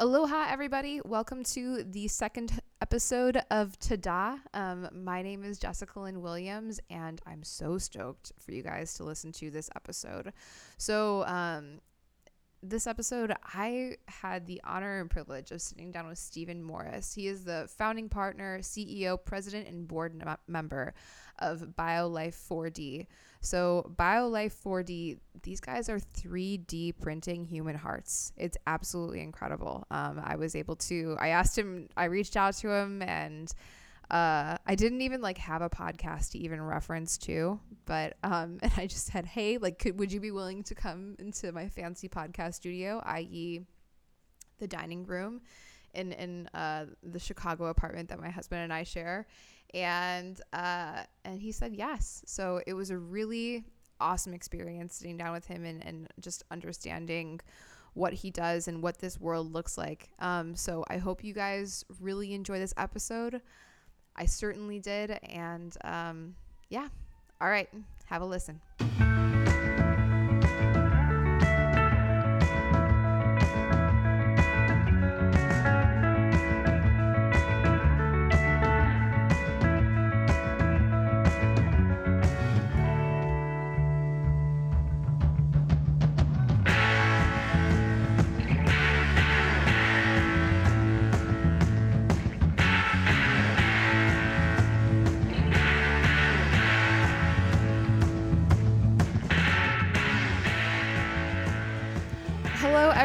Aloha, everybody. Welcome to the second episode of Tada. Um, my name is Jessica Lynn Williams, and I'm so stoked for you guys to listen to this episode. So, um, this episode, I had the honor and privilege of sitting down with Steven Morris. He is the founding partner, CEO, president, and board member of BioLife 4D. So, BioLife 4D, these guys are 3D printing human hearts. It's absolutely incredible. Um, I was able to, I asked him, I reached out to him, and uh, I didn't even like have a podcast to even reference to, but um, and I just said, hey, like, could would you be willing to come into my fancy podcast studio, i.e., the dining room, in in uh, the Chicago apartment that my husband and I share? and uh, and he said yes. So it was a really awesome experience sitting down with him and, and just understanding what he does and what this world looks like. Um, so I hope you guys really enjoy this episode. I certainly did, and um, yeah. All right, have a listen.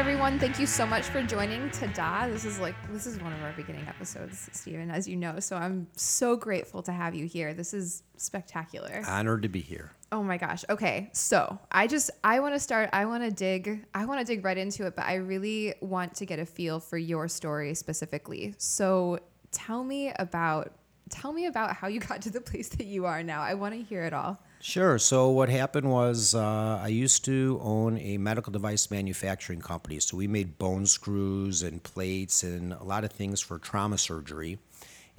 Everyone. Thank you so much for joining Tada. This is like this is one of our beginning episodes, Steven, as you know. So I'm so grateful to have you here. This is spectacular. Honored to be here. Oh my gosh. Okay. So I just I want to start. I want to dig. I want to dig right into it, but I really want to get a feel for your story specifically. So tell me about tell me about how you got to the place that you are now. I want to hear it all. Sure. So what happened was uh, I used to own a medical device manufacturing company. So we made bone screws and plates and a lot of things for trauma surgery.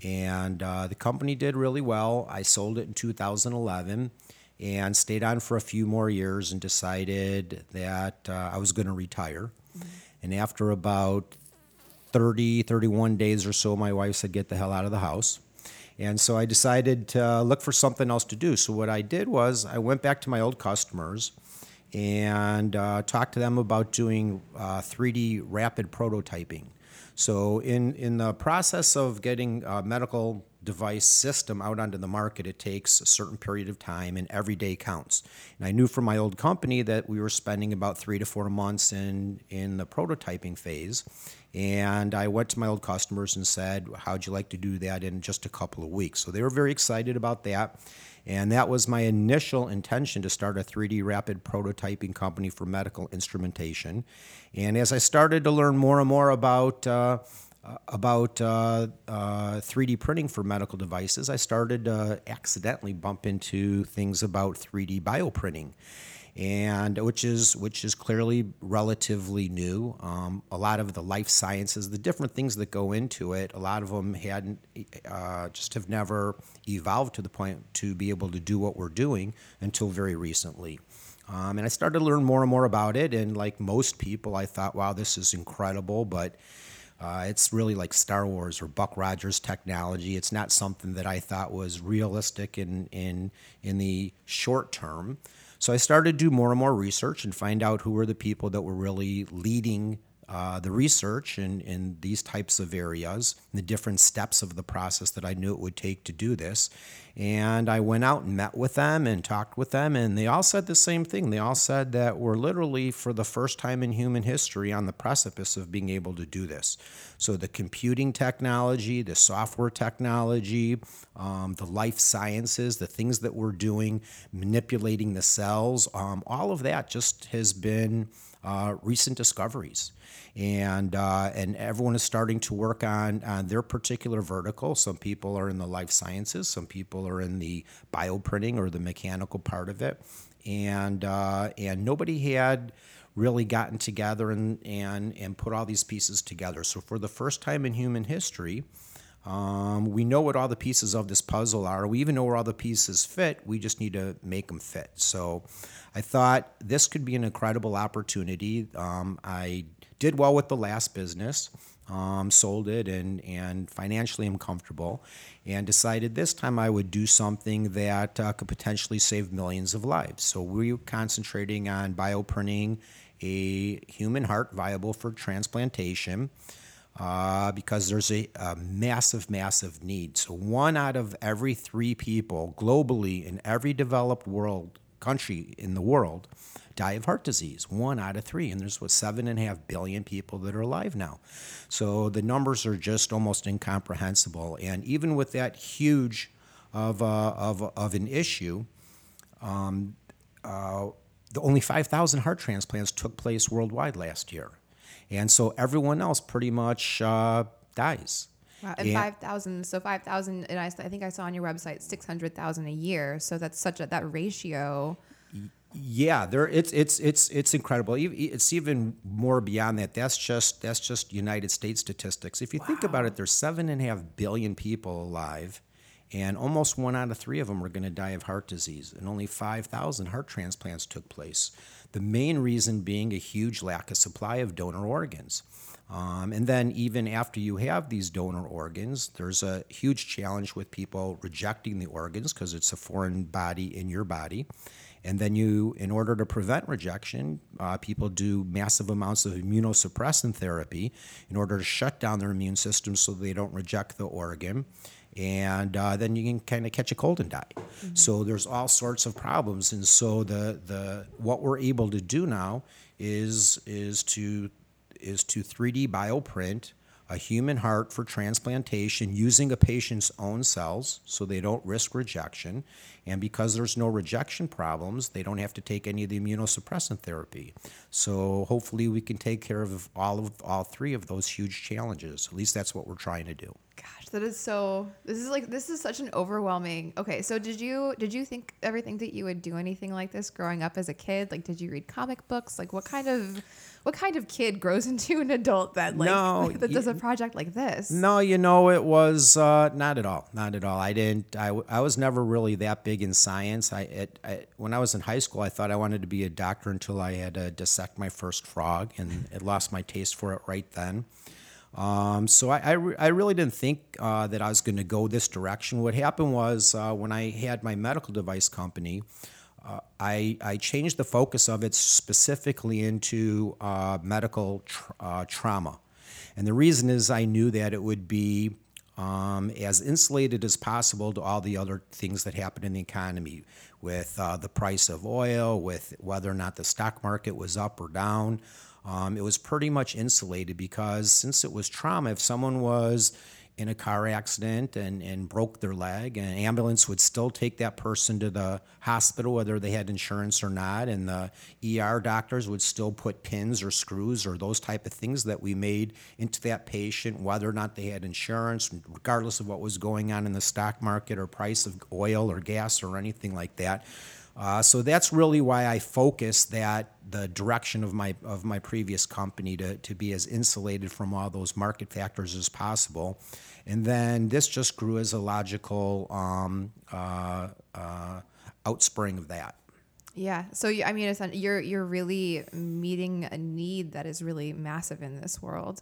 And uh, the company did really well. I sold it in 2011 and stayed on for a few more years and decided that uh, I was going to retire. Mm-hmm. And after about 30, 31 days or so, my wife said, Get the hell out of the house. And so I decided to look for something else to do. So what I did was I went back to my old customers and uh, talked to them about doing uh, 3D rapid prototyping. So in in the process of getting a medical device system out onto the market, it takes a certain period of time, and every day counts. And I knew from my old company that we were spending about three to four months in in the prototyping phase. And I went to my old customers and said, How'd you like to do that in just a couple of weeks? So they were very excited about that. And that was my initial intention to start a 3D rapid prototyping company for medical instrumentation. And as I started to learn more and more about uh, about uh, uh, 3D printing for medical devices, I started to accidentally bump into things about 3D bioprinting and which is which is clearly relatively new. Um, a lot of the life sciences, the different things that go into it, a lot of them hadn't uh, just have never evolved to the point to be able to do what we're doing until very recently. Um, and I started to learn more and more about it. And like most people, I thought, wow, this is incredible, but uh, it's really like Star Wars or Buck Rogers technology. It's not something that I thought was realistic in in in the short term. So I started to do more and more research and find out who were the people that were really leading uh, the research in, in these types of areas, the different steps of the process that I knew it would take to do this. And I went out and met with them and talked with them, and they all said the same thing. They all said that we're literally, for the first time in human history, on the precipice of being able to do this. So, the computing technology, the software technology, um, the life sciences, the things that we're doing, manipulating the cells, um, all of that just has been uh, recent discoveries and uh, and everyone is starting to work on on their particular vertical. Some people are in the life sciences, some people are in the bioprinting or the mechanical part of it, and uh, and nobody had really gotten together and and and put all these pieces together. So for the first time in human history. Um, we know what all the pieces of this puzzle are. We even know where all the pieces fit. We just need to make them fit. So I thought this could be an incredible opportunity. Um, I did well with the last business, um, sold it, and and financially I'm comfortable, and decided this time I would do something that uh, could potentially save millions of lives. So we're concentrating on bioprinting a human heart viable for transplantation. Uh, because there's a, a, massive, massive need. So, one out of every three people globally in every developed world country in the world die of heart disease. One out of three, and there's what seven and a half billion people that are alive now. So the numbers are just almost incomprehensible. And even with that huge of uh, of of an issue, um, uh, the only 5,000 heart transplants took place worldwide last year. And so everyone else pretty much uh, dies. Wow. And, and 5,000, so 5,000, and I, I think I saw on your website 600,000 a year. So that's such a, that ratio. Yeah, there it's it's it's it's incredible. It's even more beyond that. That's just that's just United States statistics. If you wow. think about it, there's seven and a half billion people alive, and almost one out of three of them are going to die of heart disease, and only 5,000 heart transplants took place. The main reason being a huge lack of supply of donor organs. Um, and then, even after you have these donor organs, there's a huge challenge with people rejecting the organs because it's a foreign body in your body. And then, you, in order to prevent rejection, uh, people do massive amounts of immunosuppressant therapy in order to shut down their immune system so they don't reject the organ and uh, then you can kind of catch a cold and die. Mm-hmm. So there's all sorts of problems, and so the the what we're able to do now is is to is to 3D bioprint a human heart for transplantation using a patient's own cells so they don't risk rejection. And because there's no rejection problems, they don't have to take any of the immunosuppressant therapy. So hopefully we can take care of all of all three of those huge challenges. At least that's what we're trying to do. Gosh, that is so this is like this is such an overwhelming. Okay, so did you did you think everything that you would do anything like this growing up as a kid? Like did you read comic books? Like what kind of what kind of kid grows into an adult that like no, that does a project like this? No, you know it was uh, not at all, not at all. I didn't. I, I was never really that big in science. I, it, I when I was in high school, I thought I wanted to be a doctor until I had to dissect my first frog, and it lost my taste for it right then. Um, so I, I, re- I, really didn't think uh, that I was going to go this direction. What happened was uh, when I had my medical device company, uh, I, I changed the focus of it specifically into uh, medical uh, trauma. And the reason is I knew that it would be um, as insulated as possible to all the other things that happen in the economy with uh, the price of oil, with whether or not the stock market was up or down. Um, it was pretty much insulated because since it was trauma, if someone was in a car accident and, and broke their leg, an ambulance would still take that person to the hospital, whether they had insurance or not, and the ER doctors would still put pins or screws or those type of things that we made into that patient, whether or not they had insurance, regardless of what was going on in the stock market or price of oil or gas or anything like that. Uh, so that's really why I focused that the direction of my of my previous company to, to be as insulated from all those market factors as possible. And then this just grew as a logical um, uh, uh, outspring of that. Yeah. So I mean, you're you're really meeting a need that is really massive in this world.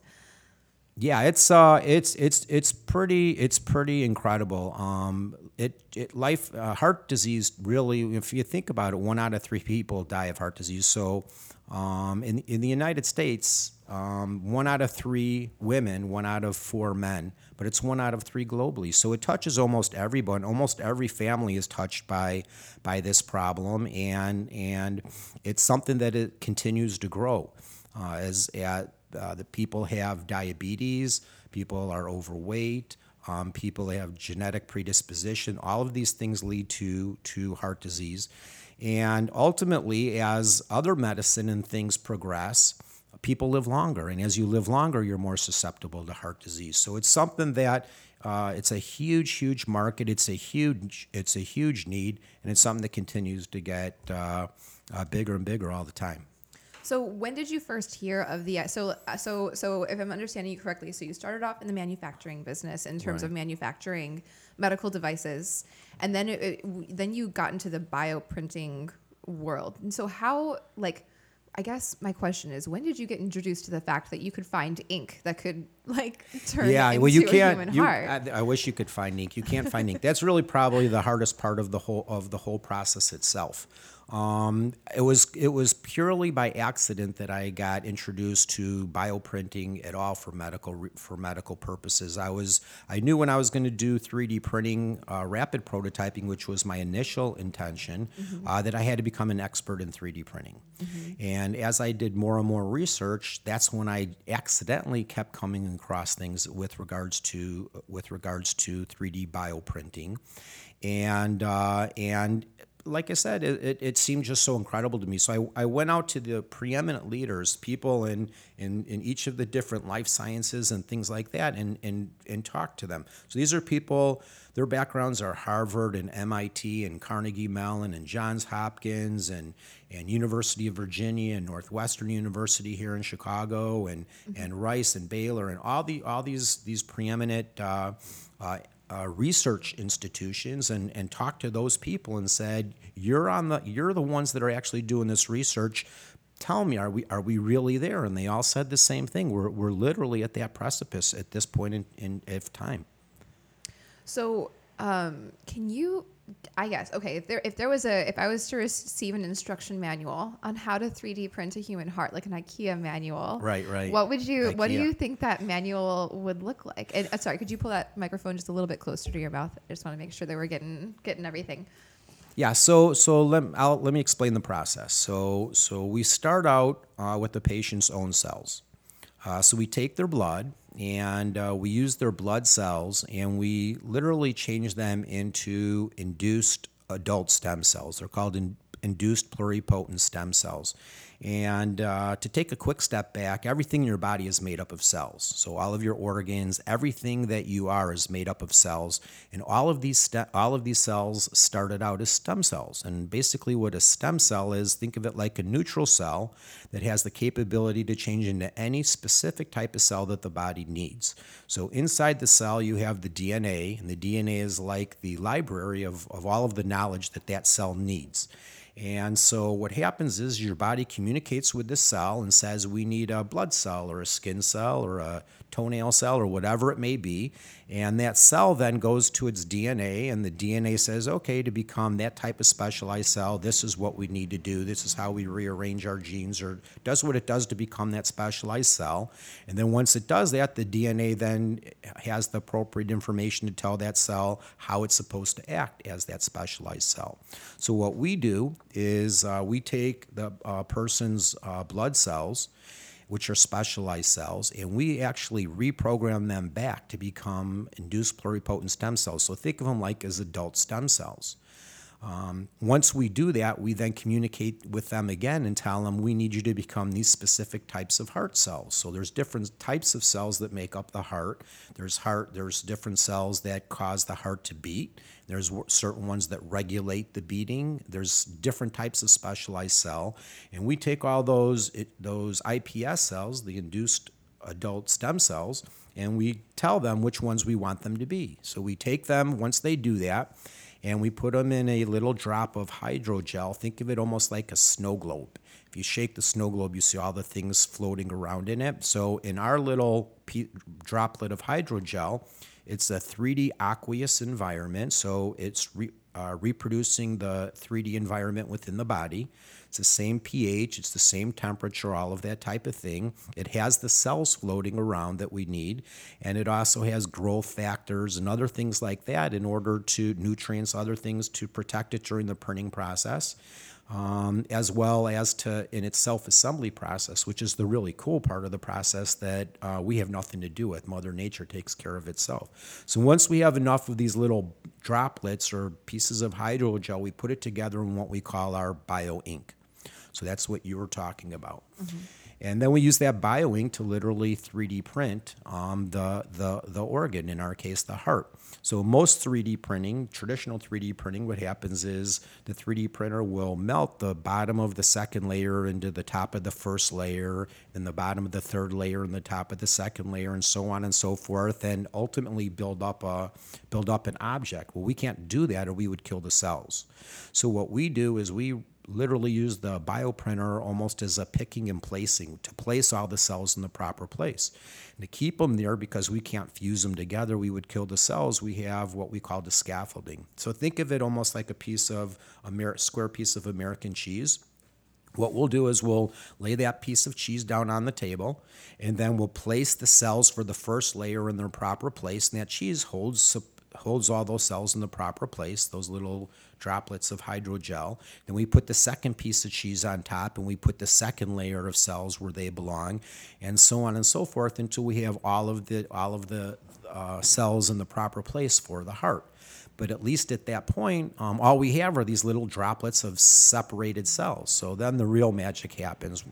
Yeah, it's uh, it's it's it's pretty it's pretty incredible. Um, it it life uh, heart disease really, if you think about it, one out of three people die of heart disease. So, um, in in the United States, um, one out of three women, one out of four men, but it's one out of three globally. So it touches almost everyone. Almost every family is touched by by this problem, and and it's something that it continues to grow uh, as at uh, the people have diabetes, people are overweight, um, people have genetic predisposition. All of these things lead to to heart disease, and ultimately, as other medicine and things progress, people live longer, and as you live longer, you're more susceptible to heart disease. So it's something that uh, it's a huge, huge market. It's a huge, it's a huge need, and it's something that continues to get uh, uh, bigger and bigger all the time. So when did you first hear of the so uh, so so if I'm understanding you correctly, so you started off in the manufacturing business in terms right. of manufacturing medical devices, and then it, it, then you got into the bioprinting world. And so how like I guess my question is, when did you get introduced to the fact that you could find ink that could like turn yeah, well, you a can't. human You, heart? I, I wish you could find ink. You can't find ink. That's really probably the hardest part of the whole of the whole process itself. Um, it was it was purely by accident that I got introduced to bioprinting at all for medical for medical purposes. I was I knew when I was going to do 3D printing, uh, rapid prototyping, which was my initial intention, uh, that I had to become an expert in 3D printing. And as I did more and more research, that's when I accidentally kept coming across things with regards to with regards to 3D bioprinting, and uh, and like I said, it, it, it seemed just so incredible to me. So I, I went out to the preeminent leaders, people in, in, in each of the different life sciences and things like that, and, and, and talked to them. So these are people, their backgrounds are Harvard and MIT and Carnegie Mellon and Johns Hopkins and, and University of Virginia and Northwestern University here in Chicago and, and Rice and Baylor and all, the, all these, these preeminent uh, uh, uh, research institutions and, and talked to those people and said, "You're on the you're the ones that are actually doing this research. Tell me, are we are we really there?" And they all said the same thing. We're we're literally at that precipice at this point in, in of time. So, um, can you? I guess okay. If there if there was a if I was to receive an instruction manual on how to 3D print a human heart, like an IKEA manual, Right, right. What would you What do you think that manual would look like? And, uh, sorry, could you pull that microphone just a little bit closer to your mouth? I just want to make sure that we're getting getting everything. Yeah, so so let, I'll, let me explain the process. So so we start out uh, with the patient's own cells. Uh, so we take their blood and uh, we use their blood cells and we literally change them into induced adult stem cells. They're called in, induced pluripotent stem cells. And uh, to take a quick step back, everything in your body is made up of cells. So all of your organs, everything that you are, is made up of cells. And all of these all of these cells started out as stem cells. And basically, what a stem cell is, think of it like a neutral cell that has the capability to change into any specific type of cell that the body needs. So inside the cell, you have the DNA, and the DNA is like the library of, of all of the knowledge that that cell needs. And so what happens is your body communicates with the cell and says we need a blood cell or a skin cell or a toenail cell or whatever it may be. And that cell then goes to its DNA and the DNA says, okay, to become that type of specialized cell, this is what we need to do. This is how we rearrange our genes or does what it does to become that specialized cell. And then once it does that, the DNA then has the appropriate information to tell that cell how it's supposed to act as that specialized cell. So what we do is uh, we take the uh, person's uh, blood cells, which are specialized cells, and we actually reprogram them back to become induced pluripotent stem cells. So think of them like as adult stem cells. Um, once we do that, we then communicate with them again and tell them we need you to become these specific types of heart cells. So there's different types of cells that make up the heart. There's heart. There's different cells that cause the heart to beat. There's certain ones that regulate the beating. There's different types of specialized cell, and we take all those it, those IPS cells, the induced adult stem cells, and we tell them which ones we want them to be. So we take them once they do that and we put them in a little drop of hydrogel. Think of it almost like a snow globe. If you shake the snow globe, you see all the things floating around in it. So in our little droplet of hydrogel, it's a 3D aqueous environment. So it's re- uh, reproducing the 3D environment within the body. It's the same pH, it's the same temperature, all of that type of thing. It has the cells floating around that we need, and it also has growth factors and other things like that in order to nutrients, other things to protect it during the printing process. Um, as well as to in its self-assembly process, which is the really cool part of the process that uh, we have nothing to do with. Mother Nature takes care of itself. So once we have enough of these little droplets or pieces of hydrogel, we put it together in what we call our bio ink. So that's what you were talking about. And then we use that bioink to literally 3D print um, the, the, the organ, in our case, the heart. So most 3D printing, traditional 3D printing, what happens is the 3D printer will melt the bottom of the second layer into the top of the first layer, then the bottom of the third layer and the top of the second layer, and so on and so forth, and ultimately build up a build up an object. Well, we can't do that, or we would kill the cells. So what we do is we literally use the bioprinter almost as a picking and placing to place all the cells in the proper place. And to keep them there, because we can't fuse them together, we would kill the cells. We have what we call the scaffolding. So think of it almost like a piece of a square piece of American cheese. What we'll do is we'll lay that piece of cheese down on the table, and then we'll place the cells for the first layer in their proper place. And that cheese holds holds all those cells in the proper place, those little droplets of hydrogel. Then we put the second piece of cheese on top, and we put the second layer of cells where they belong, and so on and so forth until we have all of the all of the uh, cells in the proper place for the heart. But at least at that point, um, all we have are these little droplets of separated cells. So then the real magic happens.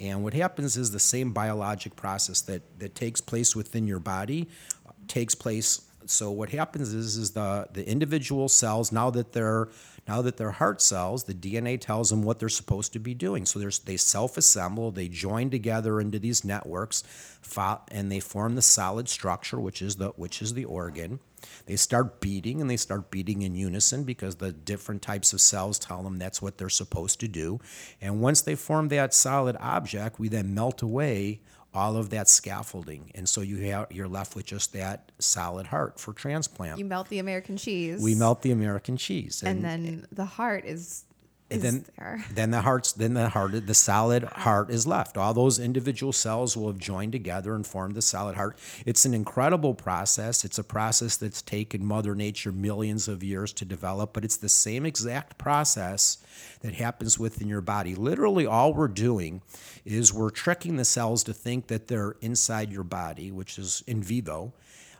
And what happens is the same biologic process that, that takes place within your body uh, takes place. So what happens is, is the, the individual cells, now that they're now that they're heart cells, the DNA tells them what they're supposed to be doing. So they self-assemble, they join together into these networks, and they form the solid structure, which is the which is the organ. They start beating and they start beating in unison because the different types of cells tell them that's what they're supposed to do. And once they form that solid object, we then melt away all of that scaffolding. And so you have you're left with just that solid heart for transplant. You melt the American cheese. We melt the American cheese. And, and then the heart is then, there. then the heart's then the heart the solid heart is left. All those individual cells will have joined together and formed the solid heart. It's an incredible process. It's a process that's taken Mother Nature millions of years to develop, but it's the same exact process that happens within your body. Literally, all we're doing is we're tricking the cells to think that they're inside your body, which is in vivo.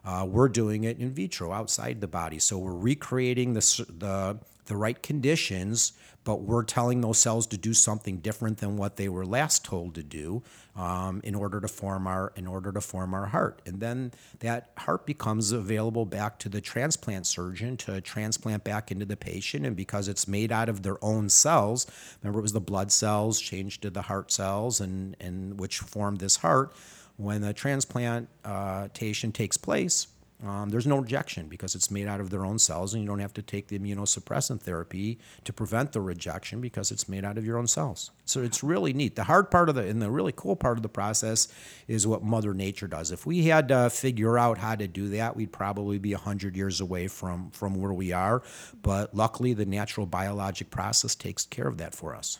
Uh, we're doing it in vitro outside the body. So we're recreating the, the, the right conditions but we're telling those cells to do something different than what they were last told to do um, in order to form our in order to form our heart and then that heart becomes available back to the transplant surgeon to transplant back into the patient and because it's made out of their own cells remember it was the blood cells changed to the heart cells and and which formed this heart. When the transplantation takes place um, there's no rejection because it's made out of their own cells, and you don't have to take the immunosuppressant therapy to prevent the rejection because it's made out of your own cells. So it's really neat. The hard part of the and the really cool part of the process is what Mother Nature does. If we had to figure out how to do that, we'd probably be hundred years away from from where we are. But luckily, the natural biologic process takes care of that for us.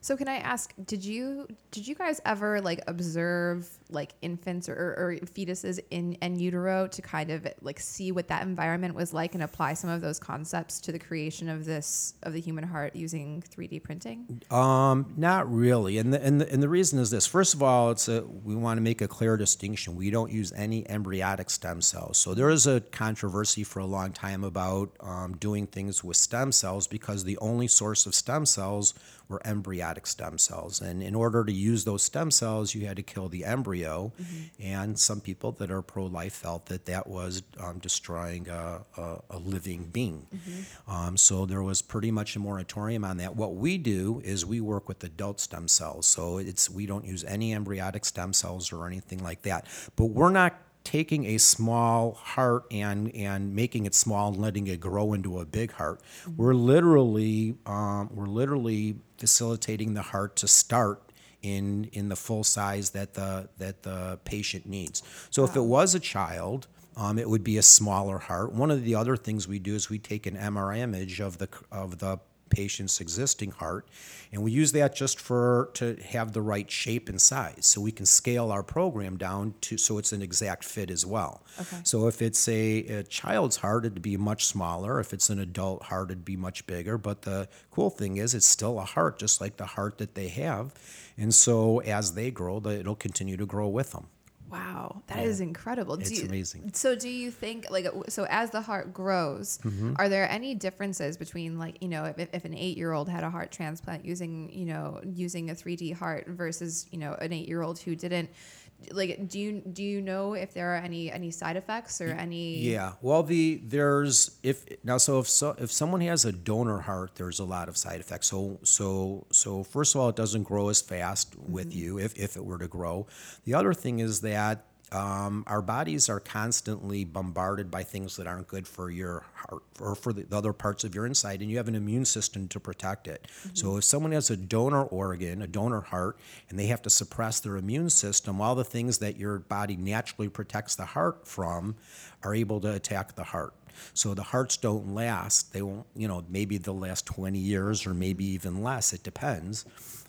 So can I ask, did you did you guys ever like observe like infants or, or fetuses in in utero to kind of like see what that environment was like and apply some of those concepts to the creation of this of the human heart using 3D printing? Um, not really, and the, and the, and the reason is this. First of all, it's a we want to make a clear distinction. We don't use any embryonic stem cells. So there is a controversy for a long time about um, doing things with stem cells because the only source of stem cells were embryonic stem cells, and in order to use those stem cells, you had to kill the embryo. Mm-hmm. And some people that are pro life felt that that was um, destroying a, a, a, living being. Mm-hmm. Um, so there was pretty much a moratorium on that. What we do is we work with adult stem cells. So it's we don't use any embryonic stem cells or anything like that. But we're not taking a small heart and and making it small and letting it grow into a big heart. Mm-hmm. We're literally um, we're literally facilitating the heart to start in in the full size that the that the patient needs. So wow. if it was a child, um, it would be a smaller heart. One of the other things we do is we take an MRI image of the of the patient's existing heart and we use that just for to have the right shape and size so we can scale our program down to so it's an exact fit as well okay. so if it's a, a child's heart it'd be much smaller if it's an adult heart it'd be much bigger but the cool thing is it's still a heart just like the heart that they have and so as they grow, it'll continue to grow with them. Wow, that yeah. is incredible. It's you, amazing. So, do you think like so as the heart grows, mm-hmm. are there any differences between like you know if, if an eight year old had a heart transplant using you know using a three D heart versus you know an eight year old who didn't? Like do you do you know if there are any any side effects or any yeah. Well the there's if now so if so if someone has a donor heart there's a lot of side effects. So so so first of all it doesn't grow as fast with mm-hmm. you if, if it were to grow. The other thing is that um, our bodies are constantly bombarded by things that aren't good for your heart or for the other parts of your inside, and you have an immune system to protect it. So if someone has a donor organ, a donor heart, and they have to suppress their immune system, all the things that your body naturally protects the heart from are able to attack the heart. So the hearts don't last. They won't, you know, maybe they'll last 20 years or maybe even less. It depends.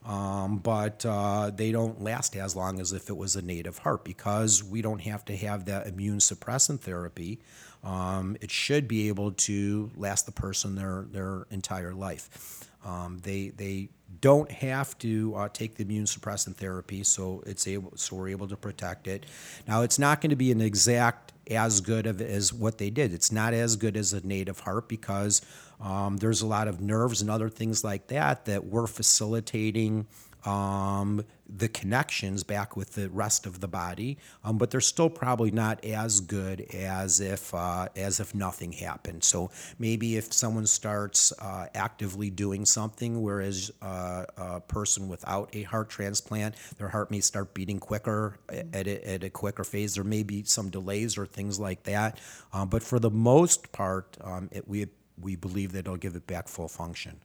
Um, but uh, they don't last as long as if it was a native heart because we don't have to have that immune suppressant therapy. Um, it should be able to last the person their their entire life. Um, they they don't have to uh, take the immune suppressant therapy, so it's able so we're able to protect it. Now it's not going to be an exact as good of as what they did. It's not as good as a native heart because um, there's a lot of nerves and other things like that that we're facilitating um, the connections back with the rest of the body, um, but they're still probably not as good as if uh, as if nothing happened. So maybe if someone starts uh, actively doing something, whereas uh, a person without a heart transplant, their heart may start beating quicker at a, at a quicker phase. There may be some delays or things like that, um, but for the most part, um, it, we we believe that it'll give it back full function.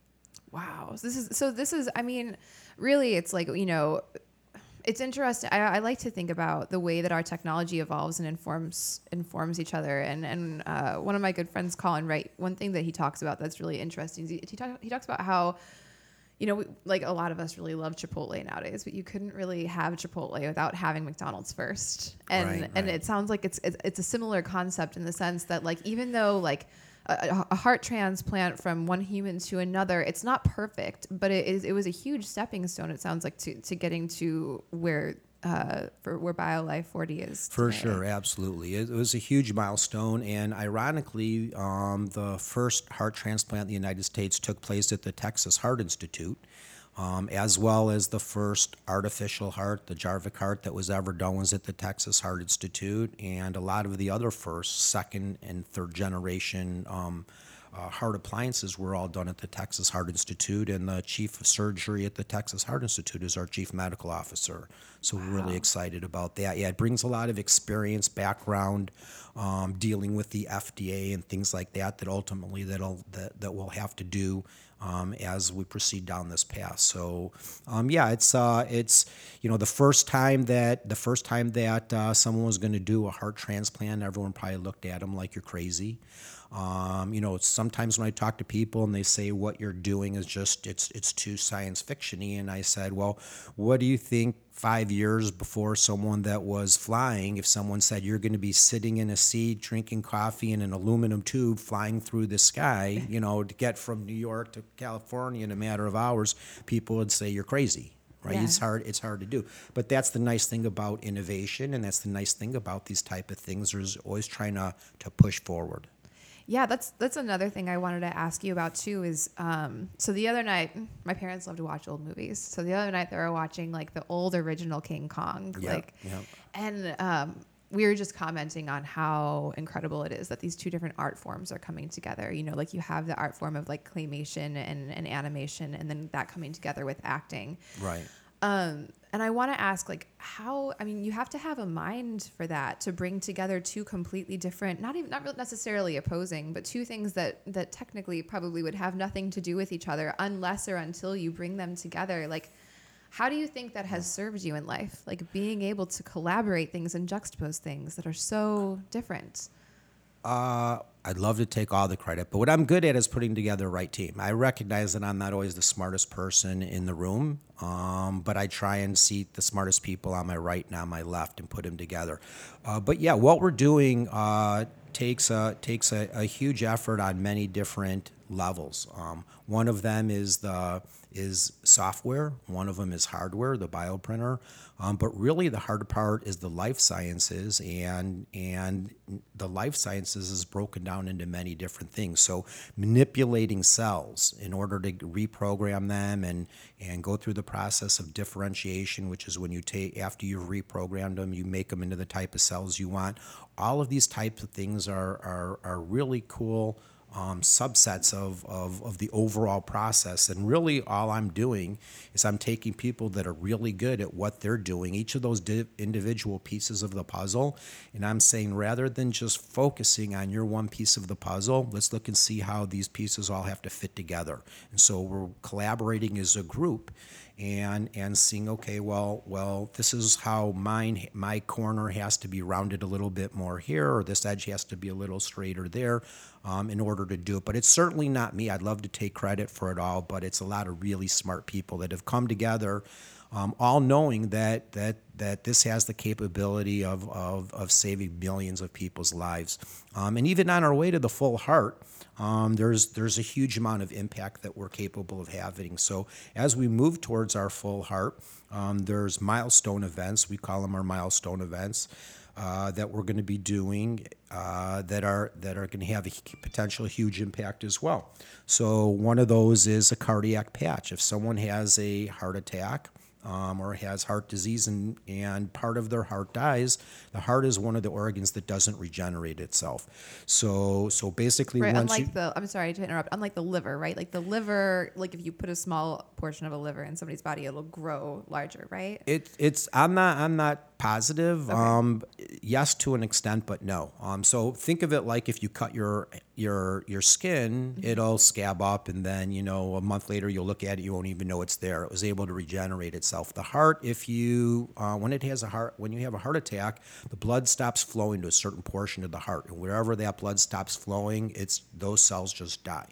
Wow. So this is so this is I mean, really it's like, you know, it's interesting. I, I like to think about the way that our technology evolves and informs informs each other. And and uh, one of my good friends, Colin Wright, one thing that he talks about that's really interesting. Is he, he, talk, he talks about how, you know, we, like a lot of us really love Chipotle nowadays, but you couldn't really have Chipotle without having McDonald's first. And Right, and right. it sounds like it's, it's it's a similar concept in the sense that like even though like a, a heart transplant from one human to another, it's not perfect, but it is it was a huge stepping stone. It sounds like to to getting to where uh for where BioLife 4D is. For sure, absolutely. It, it was a huge milestone, and ironically, um, the first heart transplant in the United States took place at the Texas Heart Institute, um, as well as the first artificial heart, the Jarvik heart that was ever done was at the Texas Heart Institute, and a lot of the other first, second, and third generation. Um, uh, heart appliances were all done at the Texas Heart Institute, and the chief of surgery at the Texas Heart Institute is our chief medical officer. So we're really excited about that. Yeah, it brings a lot of experience, background, um, dealing with the FDA and things like that. That ultimately that'll that, that we'll have to do um, as we proceed down this path. So, um, yeah, it's uh, it's you know the first time that the first time that uh, someone was going to do a heart transplant, everyone probably looked at them like you're crazy. Um, you know, sometimes when I talk to people and they say what you're doing is just it's it's too science fictiony, and I said, well, what do you think? Five years before someone that was flying, if someone said you're going to be sitting in a seat, drinking coffee in an aluminum tube, flying through the sky, you know, to get from New York to California in a matter of hours, people would say you're crazy right Yeah. it's hard it's hard to do but that's the nice thing about innovation and that's the nice thing about these type of things there's always trying to to push forward Yeah, that's that's another thing I wanted to ask you about too. Is um, so the other night, my parents love to watch old movies. So the other night they were watching like the old original King Kong, Yep, like, yep. and um, we were just commenting on how incredible it is that these two different art forms are coming together. You know, like you have the art form of like claymation and, and animation, and then that coming together with acting. right Um, and I want to ask, like, how? I mean, you have to have a mind for that to bring together two completely different, not even not necessarily opposing, but two things that that technically probably would have nothing to do with each other unless or until you bring them together. Like, how do you think that has served you in life? Like being able to collaborate things and juxtapose things that are so different. Uh, I'd love to take all the credit, but what I'm good at is putting together a right team. I recognize that I'm not always the smartest person in the room, um, but I try and seat the smartest people on my right and on my left and put them together. Uh, but yeah, what we're doing uh, takes a takes a, a huge effort on many different levels. Um, one of them is the is software. One of them is hardware, the bioprinter. Um, but really, the hard part is the life sciences, and and the life sciences is broken down into many different things. So manipulating cells in order to reprogram them and and go through the process of differentiation, which is when you take after you've reprogrammed them, you make them into the type of cells you want. All of these types of things are are, are really cool um, subsets of, of, of the overall process. And really, all I'm doing is I'm taking people that are really good at what they're doing, each of those di- individual pieces of the puzzle, and I'm saying rather than just focusing on your one piece of the puzzle, let's look and see how these pieces all have to fit together. And so we're collaborating as a group and and seeing okay well well this is how mine my corner has to be rounded a little bit more here or this edge has to be a little straighter there um, in order to do it but it's certainly not me i'd love to take credit for it all but it's a lot of really smart people that have come together um, all knowing that that that this has the capability of, of, of saving millions of people's lives um, and even on our way to the full heart um, there's there's a huge amount of impact that we're capable of having. So as we move towards our full heart, um, there's milestone events. We call them our milestone events. Uh, that we're going to be doing uh, that are that are going to have a potential huge impact as well. So one of those is a cardiac patch. If someone has a heart attack, um, or has heart disease and, and part of their heart dies, the heart is one of the organs that doesn't regenerate itself. So so basically, right, once unlike you, the I'm sorry to interrupt. Unlike the liver, right? Like the liver, like if you put a small portion of a liver in somebody's body, it'll grow larger, right? it it's I'm not I'm not positive. Um, yes, to an extent, but no. Um, so think of it like if you cut your your your skin, it'll scab up, and then you know a month later you'll look at it, you won't even know it's there. It was able to regenerate itself. The heart, if you uh, when it has a heart, when you have a heart attack, the blood stops flowing to a certain portion of the heart, and wherever that blood stops flowing, it's those cells just die,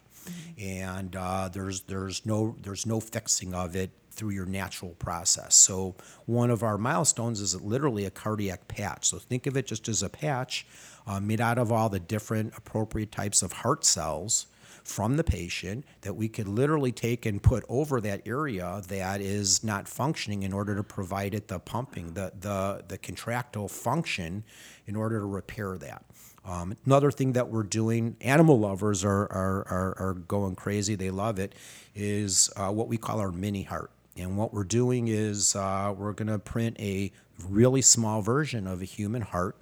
and uh, there's there's no there's no fixing of it through your natural process. So one of our milestones is literally a cardiac patch. So think of it just as a patch uh, made out of all the different appropriate types of heart cells from the patient that we could literally take and put over that area that is not functioning in order to provide it the pumping, the the the contractile function in order to repair that. Um, another thing that we're doing, animal lovers are, are, are, are going crazy, they love it, is uh, what we call our mini heart. And what we're doing is uh, we're going to print a really small version of a human heart.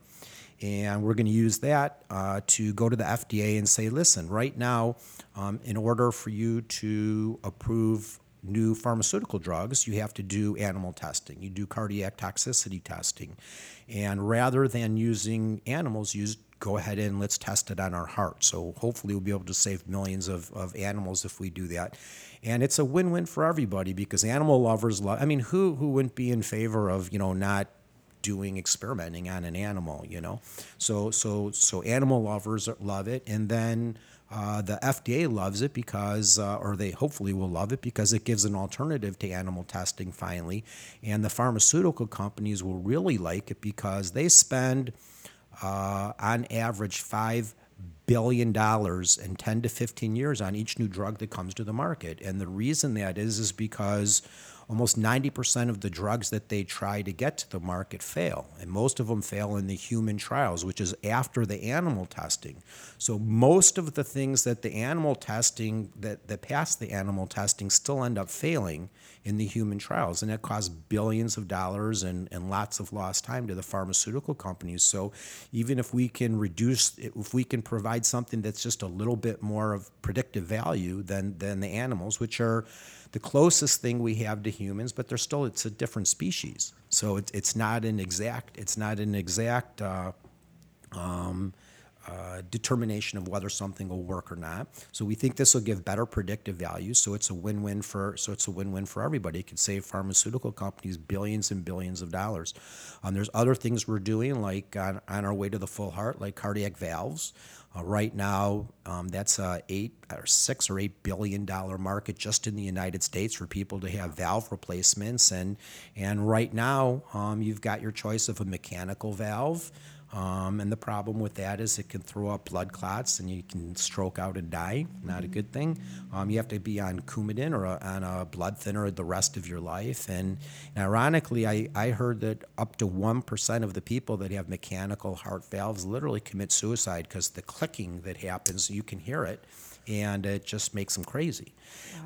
And we're going to use that uh, to go to the FDA and say, listen, right now, um, in order for you to approve new pharmaceutical drugs, you have to do animal testing. You do cardiac toxicity testing. And rather than using animals, use go ahead and let's test it on our heart. So hopefully we'll be able to save millions of, of animals if we do that. And it's a win-win for everybody because animal lovers love I mean, who who wouldn't be in favor of, you know, not doing experimenting on an animal, you know? So so so animal lovers love it and then uh, the FDA loves it because, uh, or they hopefully will love it because it gives an alternative to animal testing finally. And the pharmaceutical companies will really like it because they spend, uh, on average, $5 billion in 10 to 15 years on each new drug that comes to the market. And the reason that is, is because almost 90% of the drugs that they try to get to the market fail. And most of them fail in the human trials, which is after the animal testing. So most of the things that the animal testing, that, that pass the animal testing, still end up failing in the human trials. And it costs billions of dollars and, and lots of lost time to the pharmaceutical companies. So even if we can reduce, if we can provide something that's just a little bit more of predictive value than, than the animals, which are the closest thing we have to humans, but they're still it's a different species. So it's it's not an exact it's not an exact uh, um, uh, determination of whether something will work or not. So we think this will give better predictive value. So it's a win-win for so it's a win-win for everybody. It could save pharmaceutical companies billions and billions of dollars. Um, there's other things we're doing like on, on our way to the full heart, like cardiac valves. Uh, right now, um, that's a eight or six or eight billion dollar market just in the United States for people to have valve replacements, and and right now, um, you've got your choice of a mechanical valve. Um, and the problem with that is it can throw up blood clots and you can stroke out and die. Not a good thing. Um, you have to be on Coumadin or a, on a blood thinner the rest of your life. And, and ironically, I, I heard that up to 1% of the people that have mechanical heart valves literally commit suicide because the clicking that happens, you can hear it, and it just makes them crazy.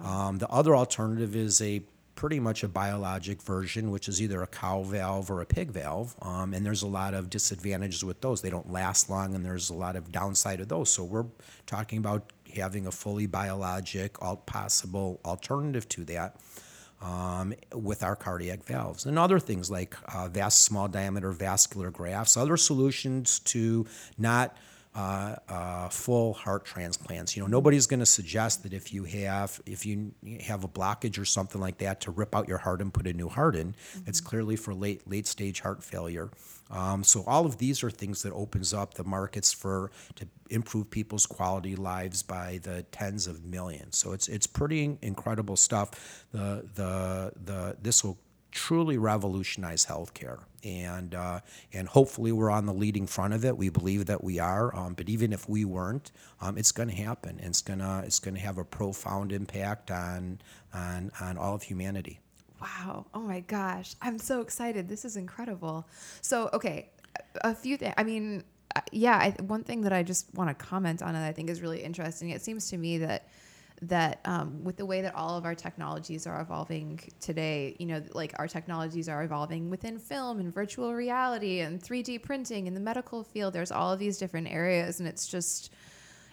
Um, the other alternative is a pretty much a biologic version, which is either a cow valve or a pig valve. Um, and there's a lot of disadvantages with those. They don't last long, and there's a lot of downside of those. So we're talking about having a fully biologic, all possible alternative to that. Um, with our cardiac valves and other things like uh, vast small diameter vascular grafts, other solutions to not uh, uh, full heart transplants. You know, nobody's going to suggest that if you have if you have a blockage or something like that, to rip out your heart and put a new heart in. Mm-hmm. It's clearly for late late stage heart failure. Um, so all of these are things that opens up the markets for to improve people's quality lives by the tens of millions. So it's it's pretty incredible stuff. The the the this will truly revolutionize healthcare, and uh, and hopefully we're on the leading front of it. We believe that we are, um, but even if we weren't, um, it's going to happen. It's gonna it's going to have a profound impact on on on all of humanity. Wow! Oh my gosh, I'm so excited. This is incredible. So okay, a few things. I mean, uh, yeah, I, one thing that I just want to comment on that I think is really interesting. It seems to me that that um, with the way that all of our technologies are evolving today, you know, like our technologies are evolving within film and virtual reality and 3D printing in the medical field. There's all of these different areas, and it's just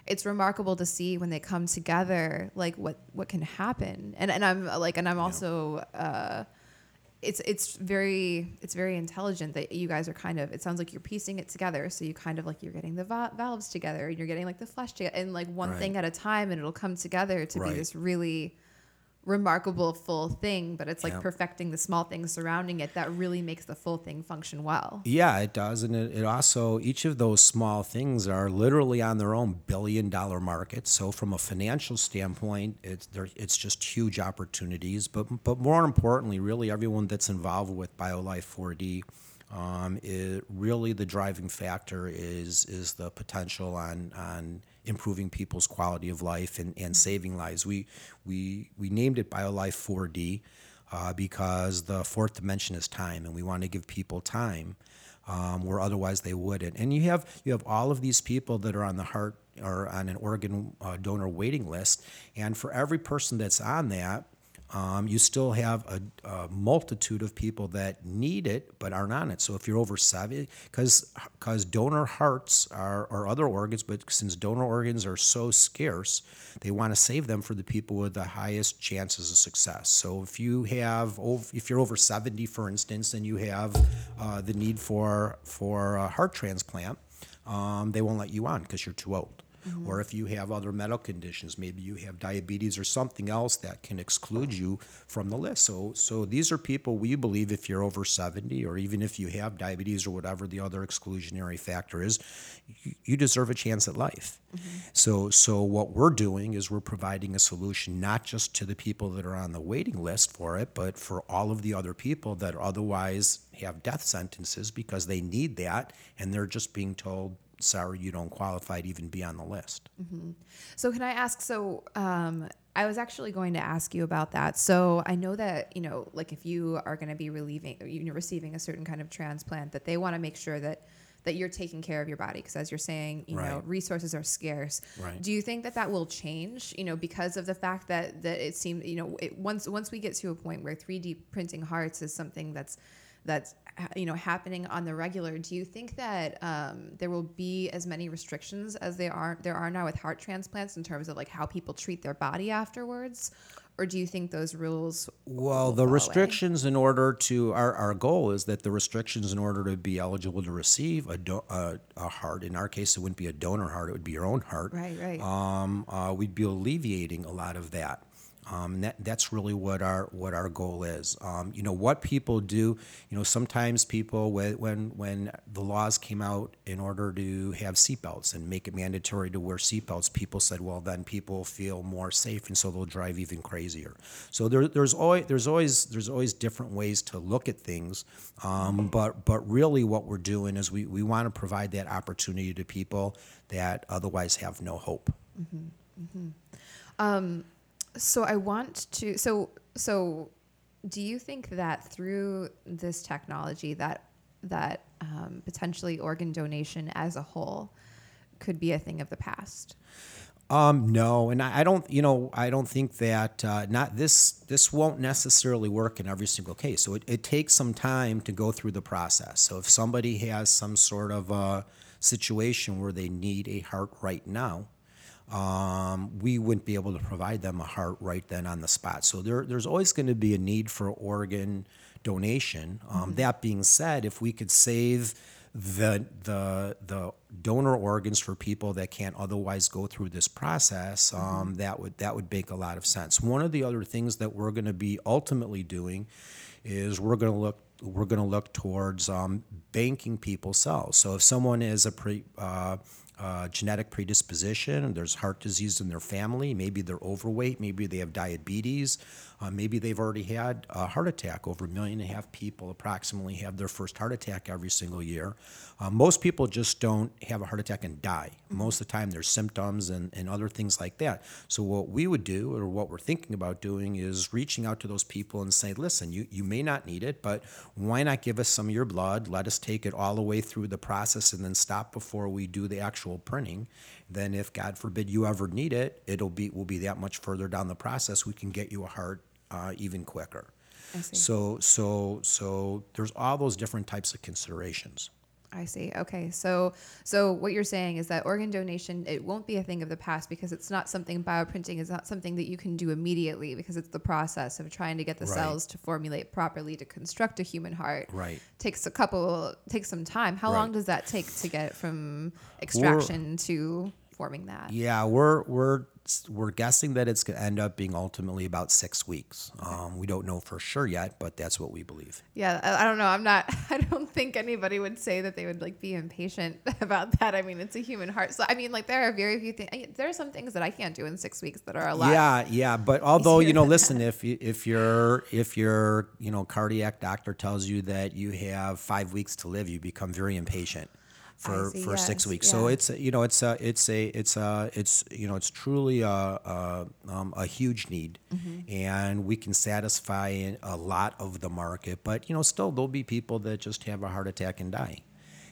it's remarkable to see when they come together, like what what can happen. And and I'm like, and I'm also. Uh, it's it's very it's very intelligent that you guys are kind of it sounds like you're piecing it together so you kind of like you're getting the va- valves together and you're getting like the flesh together and like one right. thing at a time and it'll come together to right. be this really remarkable full thing, but it's like yeah. perfecting the small things surrounding it that really makes the full thing function well. Yeah, it does. And it, it also, each of those small things are literally on their own billion dollar markets. So, from a financial standpoint, it's, it's just huge opportunities. But, but more importantly, really, everyone that's involved with BioLife 4D. Um, it really the driving factor is is the potential on on improving people's quality of life and, and saving lives. We, we, we named it BioLife 4D uh, because the fourth dimension is time, and we want to give people time um, where otherwise they wouldn't. And you have, you have all of these people that are on the heart or on an organ uh, donor waiting list, and for every person that's on that, um, you still have a, a, multitude of people that need it but aren't on it. So if you're over 70, because donor hearts are or other organs, but since donor organs are so scarce, they want to save them for the people with the highest chances of success. So if you have if you're over 70, for instance, and you have uh, the need for for a heart transplant, um, they won't let you on because you're too old. Mm-hmm. Or if you have other medical conditions, maybe you have diabetes or something else that can exclude you from the list. So, so these are people we believe if you're over 70 or even if you have diabetes or whatever the other exclusionary factor is, you, you deserve a chance at life. Mm-hmm. So, so what we're doing is we're providing a solution not just to the people that are on the waiting list for it, but for all of the other people that otherwise have death sentences because they need that and they're just being told sorry, you don't qualify to even be on the list. Mm-hmm. So, can I ask? So, um, I was actually going to ask you about that. So, I know that you know, like if you are going to be relieving, you know, receiving a certain kind of transplant, that they want to make sure that that you're taking care of your body because as you're saying you right. know resources are scarce right. do you think that that will change you know because of the fact that that it seems you know it, once once we get to a point where 3d printing hearts is something that's that's you know happening on the regular do you think that um, there will be as many restrictions as there are there are now with heart transplants in terms of like how people treat their body afterwards? Or do you think those rules well the restrictions away? in order to our, our goal is that the restrictions in order to be eligible to receive a, do, a, a heart in our case it wouldn't be a donor heart it would be your own heart. Right right. Um, uh, we'd be alleviating a lot of that um, that, that's really what our what our goal is. Um, you know what people do. You know sometimes people when when the laws came out in order to have seatbelts and make it mandatory to wear seatbelts, people said, well then people feel more safe and so they'll drive even crazier. So there, there's always there's always there's always different ways to look at things. Um, but but really what we're doing is we, we want to provide that opportunity to people that otherwise have no hope. Mm-hmm. Mm-hmm. So I want to so so do you think that through this technology that that um, potentially organ donation as a whole could be a thing of the past? Um, no, and I, I, don't. You know, I don't think that uh, not this. This won't necessarily work in every single case. So it, it takes some time to go through the process. So if somebody has some sort of a situation where they need a heart right now, um, we wouldn't be able to provide them a heart right then on the spot. So there, there's always going to be a need for organ donation. Um, That being said, if we could save the the the donor organs for people that can't otherwise go through this process, um, that would that would make a lot of sense. One of the other things that we're going to be ultimately doing is we're going to look we're going to look towards um, banking people's cells. So if someone is a pre, uh, uh, genetic predisposition, there's heart disease in their family, maybe they're overweight, maybe they have diabetes, uh, maybe they've already had a heart attack. Over a million and a half people approximately have their first heart attack every single year. Uh, most people just don't have a heart attack and die. Most of the time, there's symptoms and, and other things like that. So, what we would do, or what we're thinking about doing, is reaching out to those people and say, listen, you, you may not need it, but why not give us some of your blood? Let us take it all the way through the process and then stop before we do the actual printing. Then, if God forbid you ever need it, it'll be will be that much further down the process. We can get you a heart uh, even quicker. I see. So, so, so there's all those different types of considerations. I see. Okay. So so what you're saying is that organ donation it won't be a thing of the past because it's not something bioprinting is not something that you can do immediately because it's the process of trying to get the Right. cells to formulate properly to construct a human heart. Right. Takes a couple takes some time. How Right. long does that take to get from extraction to forming that? Yeah, we're we're we're guessing that it's going to end up being ultimately about six weeks. Um, we don't know for sure yet, but that's what we believe. Yeah, I, I don't know. I'm not. I don't think anybody would say that they would like be impatient about that. I mean, it's a human heart. So I mean, like there are very few things. There are some things that I can't do in six weeks that are a lot. Yeah, yeah, but although you know, listen, if you, if your if your you know cardiac doctor tells you that you have five weeks to live, you become very impatient for see, for six yes, weeks. So it's you know it's a it's a it's a it's you know it's truly a a, um, a huge need, Mm-hmm. and we can satisfy a lot of the market. But you know, still there'll be people that just have a heart attack and die.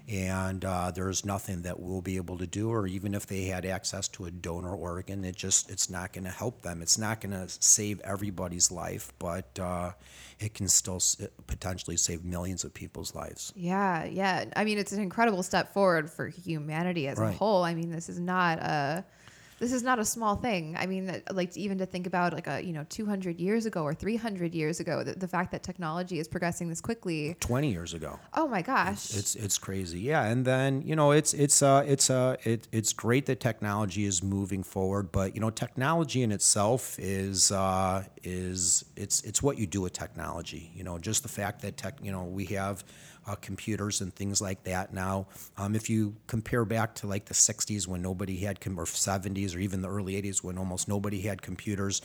And uh, there's nothing that we'll be able to do, or even if they had access to a donor organ, it just it's not going to help them. It's not going to save everybody's life, but uh, it can still s- potentially save millions of people's lives. Yeah, yeah. I mean, it's an incredible step forward for humanity as a whole. I mean, this is not a this is not a small thing. I mean, that- like even to think about like a you know 200 years ago or 300 years ago, the, the fact that technology is progressing this quickly. Twenty years ago. Oh my gosh. It's it's crazy, yeah. And then you know it's it's uh it's uh it, it's great that technology is moving forward, but you know technology in itself is uh is it's it's what you do with technology. You know, just the fact that tech you know we have uh, computers and things like that now. Um, if you compare back to like the '60s when nobody had com- or '70s or even the early '80s when almost nobody had computers,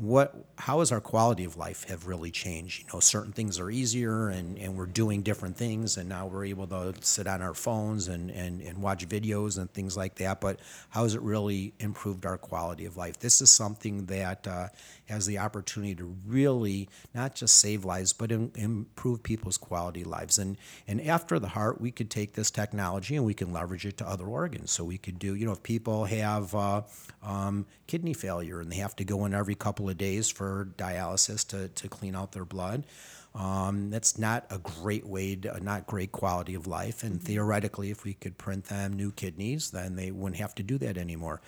what how has our quality of life have really changed? You know certain things are easier and, and we're doing different things and now we're able to sit on our phones and, and, and watch videos and things like that but how has it really improved our quality of life? This is something that uh, has the opportunity to really not just save lives but im- improve people's quality lives. And and after the heart we could take this technology and we can leverage it to other organs. So we could do you know if people have uh, um, kidney failure and they have to go in every couple of days for dialysis to, to clean out their blood. Um, that's not a great way, to, not great quality of life. And theoretically, if we could print them new kidneys, then they wouldn't have to do that anymore.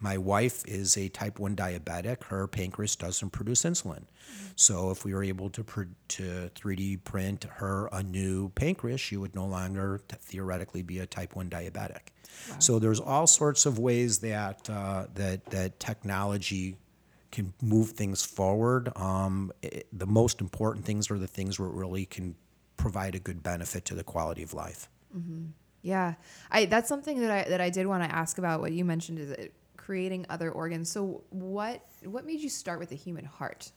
My wife is a type 1 diabetic. Her pancreas doesn't produce insulin. So if we were able to, pr- to 3D print her a new pancreas, she would no longer t- theoretically be a type 1 diabetic. So there's all sorts of ways that, uh, that, that technology can move things forward. Um, it, the most important things are the things where it really can provide a good benefit to the quality of life. Yeah, I that's something that I that I did want to ask about. What you mentioned is it creating other organs. So what what made you start with the human heart?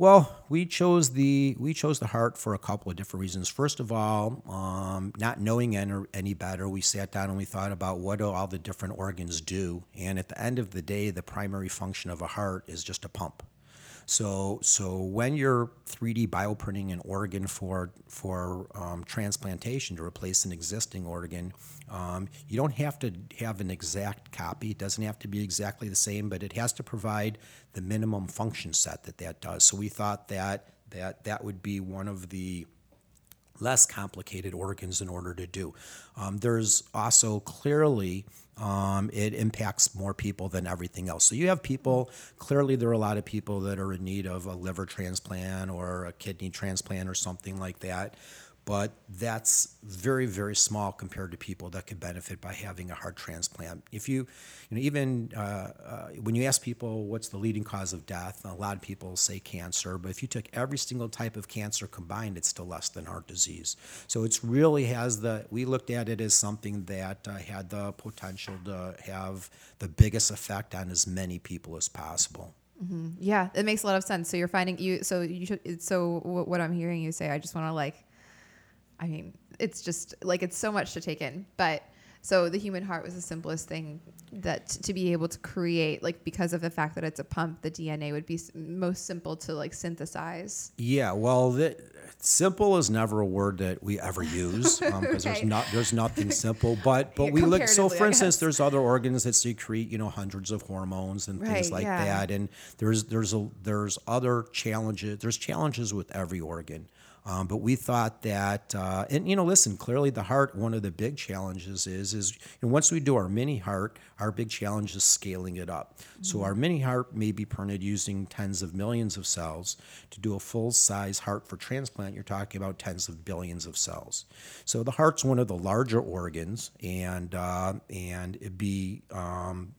Well, we chose the we chose the heart for a couple of different reasons. First of all, um, not knowing any, any better, we sat down and we thought about what do all the different organs do. And at the end of the day, the primary function of a heart is just a pump. So, so when you're 3D bioprinting an organ for for um, transplantation to replace an existing organ, um, you don't have to have an exact copy. It doesn't have to be exactly the same, but it has to provide the minimum function set that that does. So we thought that that that would be one of the less complicated organs in order to do. Um, there's also clearly um, it impacts more people than everything else. So you have people, clearly, there are a lot of people that are in need of a liver transplant or a kidney transplant or something like that. But that's very, very small compared to people that could benefit by having a heart transplant. If you, you know, even uh, uh, when you ask people what's the leading cause of death, a lot of people say cancer. But if you took every single type of cancer combined, it's still less than heart disease. So it's really has the. We looked at it as something that uh, had the potential to have the biggest effect on as many people as possible. Yeah, it makes a lot of sense. So you're finding you. So you should. So what I'm hearing you say, I just want to like. I mean, it's just like it's so much to take in, but. So the human heart was the simplest thing that to be able to create, like because of the fact that it's a pump, the DNA would be most simple to like synthesize. Yeah, well, the, simple is never a word that we ever use um, because there's not there's nothing simple. But but Yeah, we look. So for instance, there's other organs that secrete you know hundreds of hormones and things like yeah. that. And there's there's a there's other challenges. There's challenges with every organ. Um, but we thought that, uh, and you know, listen. Clearly, the heart. One of the big challenges is, is you know, once we do our mini heart, our big challenge is scaling it up. So our mini heart may be printed using tens of millions of cells. To do a full size heart for transplant, you're talking about tens of billions of cells. So the heart's one of the larger organs, and uh, and it'd be um,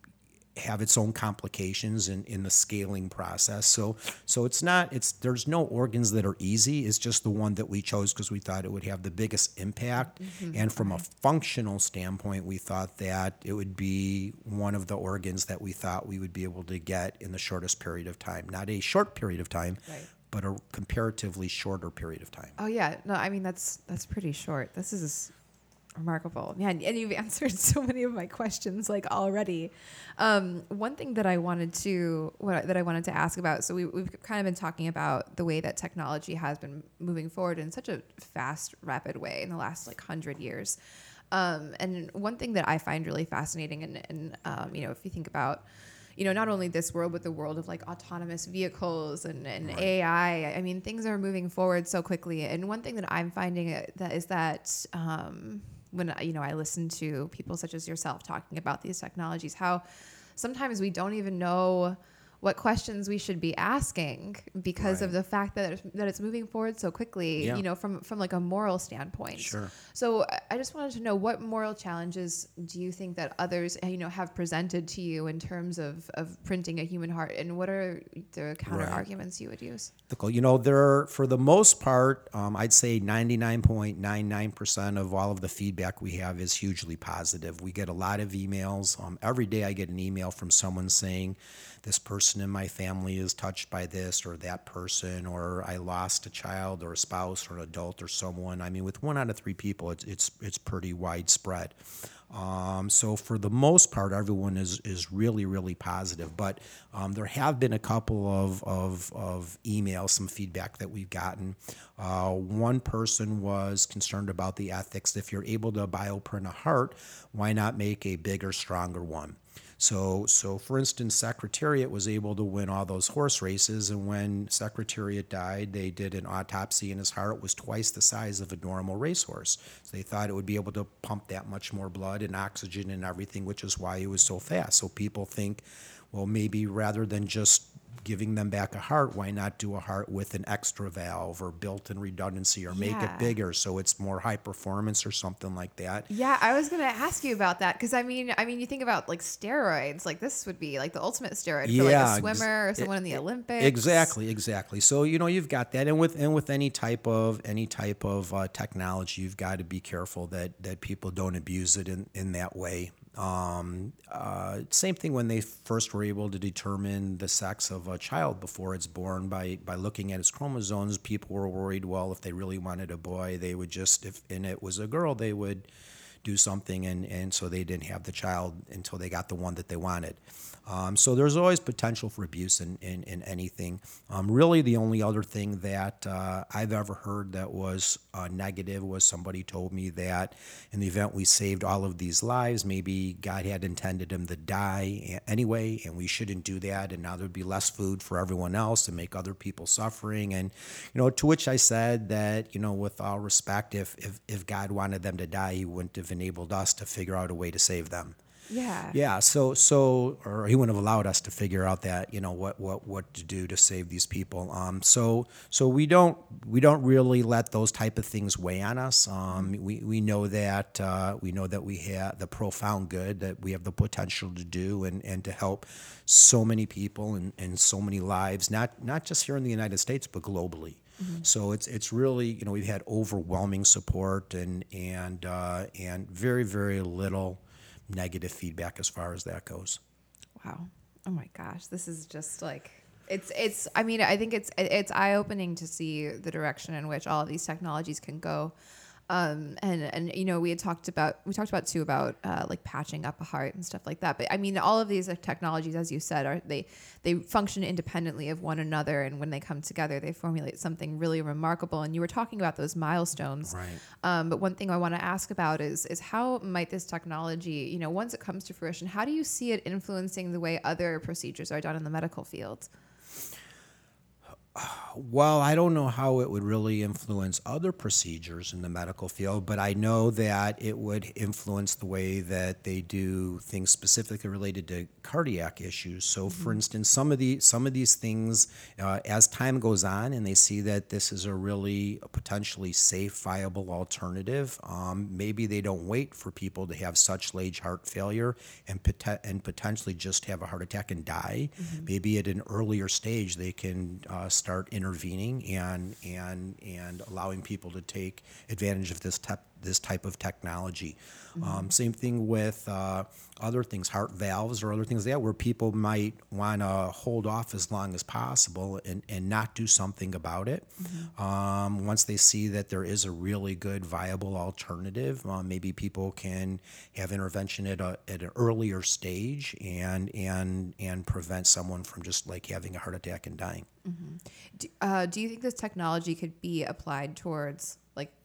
have its own complications in, in the scaling process. So so it's not it's there's no organs that are easy. It's just the one that we chose because we thought it would have the biggest impact. Mm-hmm. And from a functional standpoint, we thought that it would be one of the organs that we thought we would be able to get in the shortest period of time. Not a short period of time, Right. but a comparatively shorter period of time. Oh yeah, no, I mean that's that's pretty short. This is remarkable. Yeah, and, and you've answered so many of my questions like already. Um, one thing that I wanted to what I, that I wanted to ask about. So we, we've kind of been talking about the way that technology has been moving forward in such a fast, rapid way in the last like hundred years. Um, and one thing that I find really fascinating, and, and um, you know, if you think about you know, not only this world, but the world of like autonomous vehicles and, and AI. I mean, things are moving forward so quickly. And one thing that I'm finding that is that um, when you know I listen to people such as yourself talking about these technologies, how sometimes we don't even know what questions we should be asking because of the fact that it's, that it's moving forward so quickly. Yeah. You know, from from like a moral standpoint. Sure. So I- just wanted to know what moral challenges do you think that others, you know, have presented to you in terms of, of printing a human heart, and what are the counter arguments you would use? You know, there are, for the most part, um, I'd say 99.99% of all of the feedback we have is hugely positive. We get a lot of emails. Um, every day I get an email from someone saying, this person in my family is touched by this or that person, or I lost a child or a spouse or an adult or someone. I mean, with one out of three people, it's, it's, it's pretty widespread. Um, so for the most part, everyone is is really really positive. But um, there have been a couple of, of of emails, some feedback that we've gotten. Uh, one person was concerned about the ethics. If you're able to bioprint a heart, why not make a bigger, stronger one? So, so for instance, Secretariat was able to win all those horse races, and when Secretariat died, they did an autopsy, and his heart was twice the size of a normal racehorse. So they thought it would be able to pump that much more blood and oxygen and everything, which is why he was so fast. So people think, well, maybe rather than just giving them back a heart, why not do a heart with an extra valve or built-in redundancy, or make Yeah. it bigger so it's more high performance or something like that? Yeah, I was gonna ask you about that because I mean, I mean, you think about like steroids, like this would be like the ultimate steroid for like Yeah, a ex- swimmer or e- someone in the Olympics. Exactly, exactly. So you know you've got that, and with and with any type of any type of uh, technology, you've got to be careful that that people don't abuse it in in that way. Um, uh, same thing when they first were able to determine the sex of a child before it's born by by looking at its chromosomes. People were worried. Well, if they really wanted a boy, they would just if and it was a girl, they would do something and, and so they didn't have the child until they got the one that they wanted. Um, so there's always potential for abuse in, in, in anything. Um, really, the only other thing that uh, I've ever heard that was uh, negative was somebody told me that in the event we saved all of these lives, maybe God had intended them to die anyway, and we shouldn't do that. And now there'd be less food for everyone else and make other people suffering. And, you know, to which I said that, you know, with all respect, if, if, if God wanted them to die, he wouldn't have enabled us to figure out a way to save them. Yeah. Yeah, so so or he wouldn't have allowed us to figure out that you know what what what to do to save these people. Um, so so we don't we don't really let those type of things weigh on us. Um, we we know that uh, we know that we have the profound good that we have the potential to do and and to help so many people and and so many lives, not not just here in the United States but globally. So it's it's really you know we've had overwhelming support and and uh, and very very little negative feedback as far as that goes. Wow. Oh my gosh, this is just like it's it's I mean, I think it's it's eye-opening to see the direction in which all of these technologies can go. Um, and and you know we had talked about we talked about too about uh, like patching up a heart and stuff like that but i mean all of these technologies as you said are they they function independently of one another and when they come together they formulate something really remarkable and you were talking about those milestones Right. um, but one thing I want to ask about is is how might this technology, you know, once it comes to fruition, how do you see it influencing the way other procedures are done in the medical field? Well, I don't know how it would really influence other procedures in the medical field, but I know that it would influence the way that they do things specifically related to cardiac issues. So, for instance, some of the some of these things, uh, as time goes on, and they see that this is a really potentially safe, viable alternative, um, maybe they don't wait for people to have such late heart failure and pot- and potentially just have a heart attack and die. Maybe at an earlier stage they can uh, start intervening and and and allowing people to take advantage of this type this type of technology. Um, same thing with uh, other things, heart valves or other things like that, where people might want to hold off as long as possible and, and not do something about it. Um, once they see that there is a really good, viable alternative, uh, maybe people can have intervention at, a, at an earlier stage and and and prevent someone from just like having a heart attack and dying. Do, uh, do you think this technology could be applied towards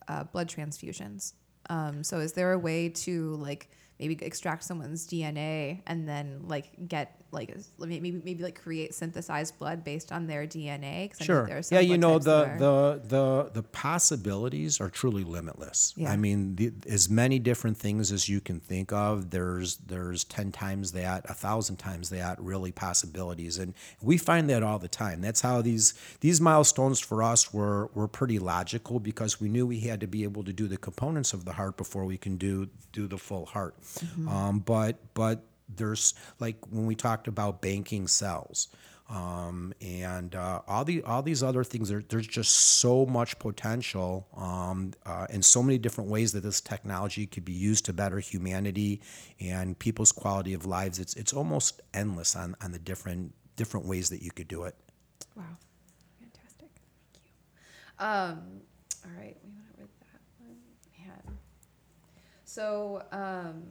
uh, blood transfusions? Um, so is there a way to like maybe extract someone's DNA and then like get like maybe maybe like create synthesized blood based on their DNA? Sure. there Yeah, you know the, the the the possibilities are truly limitless. Yeah. I mean, the, as many different things as you can think of. There's there's ten times that, a thousand times that, really possibilities, and we find that all the time. That's how these these milestones for us were were pretty logical because we knew we had to be able to do the components of the heart before we can do do the full heart. Um, but but there's like when we talked about banking cells um, and uh, all the all these other things. There, there's just so much potential um, uh, in so many different ways that this technology could be used to better humanity and people's quality of lives. It's it's almost endless on on the different different ways that you could do it. Wow. Fantastic. Thank you. Um, all right. We went over that one. Man. So, um,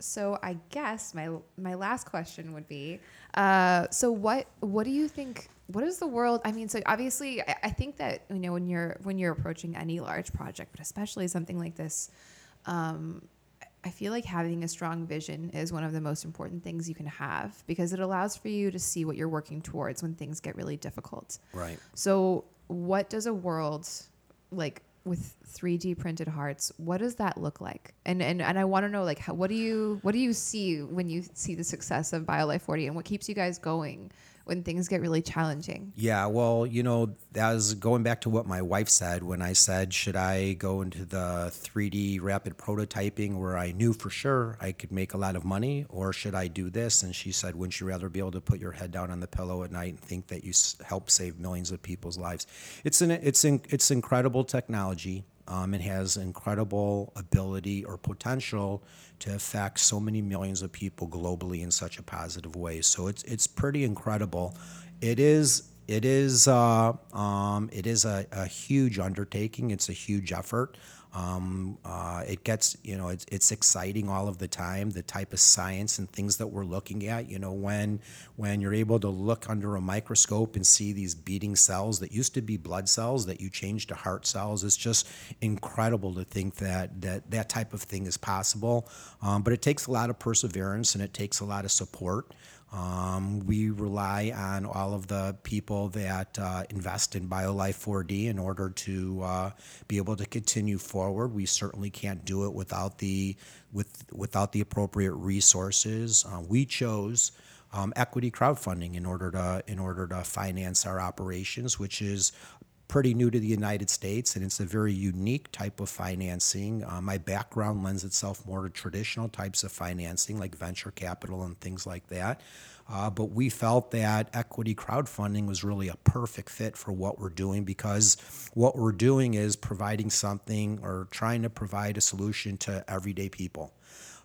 so I guess my my last question would be, uh, so what what do you think? What is the world? I mean, so obviously, I, I think that you know when you're when you're approaching any large project, but especially something like this, um, I feel like having a strong vision is one of the most important things you can have because it allows for you to see what you're working towards when things get really difficult. Right. So, what does a world like with 3D printed hearts? What does that look like? And and, and I want to know like how, what do you what do you see when you see the success of BioLife 4D and what keeps you guys going when things get really challenging? Yeah, well, you know, that was going back to what my wife said when I said, should I go into the 3D rapid prototyping where I knew for sure I could make a lot of money, or should I do this? And she said, wouldn't you rather be able to put your head down on the pillow at night and think that you help save millions of people's lives? It's an it's in, it's incredible technology. Um, it has incredible ability or potential to affect so many millions of people globally in such a positive way. So it's it's pretty incredible. It is it is uh, um, it is a, a huge undertaking. It's a huge effort. Um, uh, it gets you know it's, it's exciting all of the time. The type of science and things that we're looking at. You know when when you're able to look under a microscope and see these beating cells that used to be blood cells that you change to heart cells. It's just incredible to think that that that type of thing is possible. Um, but it takes a lot of perseverance and it takes a lot of support. Um, we rely on all of the people that uh, invest in BioLife 4D in order to uh, be able to continue forward. We certainly can't do it without the with without the appropriate resources. Uh, we chose um, equity crowdfunding in order to in order to finance our operations, which is pretty new to the United States, and it's a very unique type of financing. Uh, my background lends itself more to traditional types of financing, like venture capital and things like that. Uh, but we felt that equity crowdfunding was really a perfect fit for what we're doing because what we're doing is providing something or trying to provide a solution to everyday people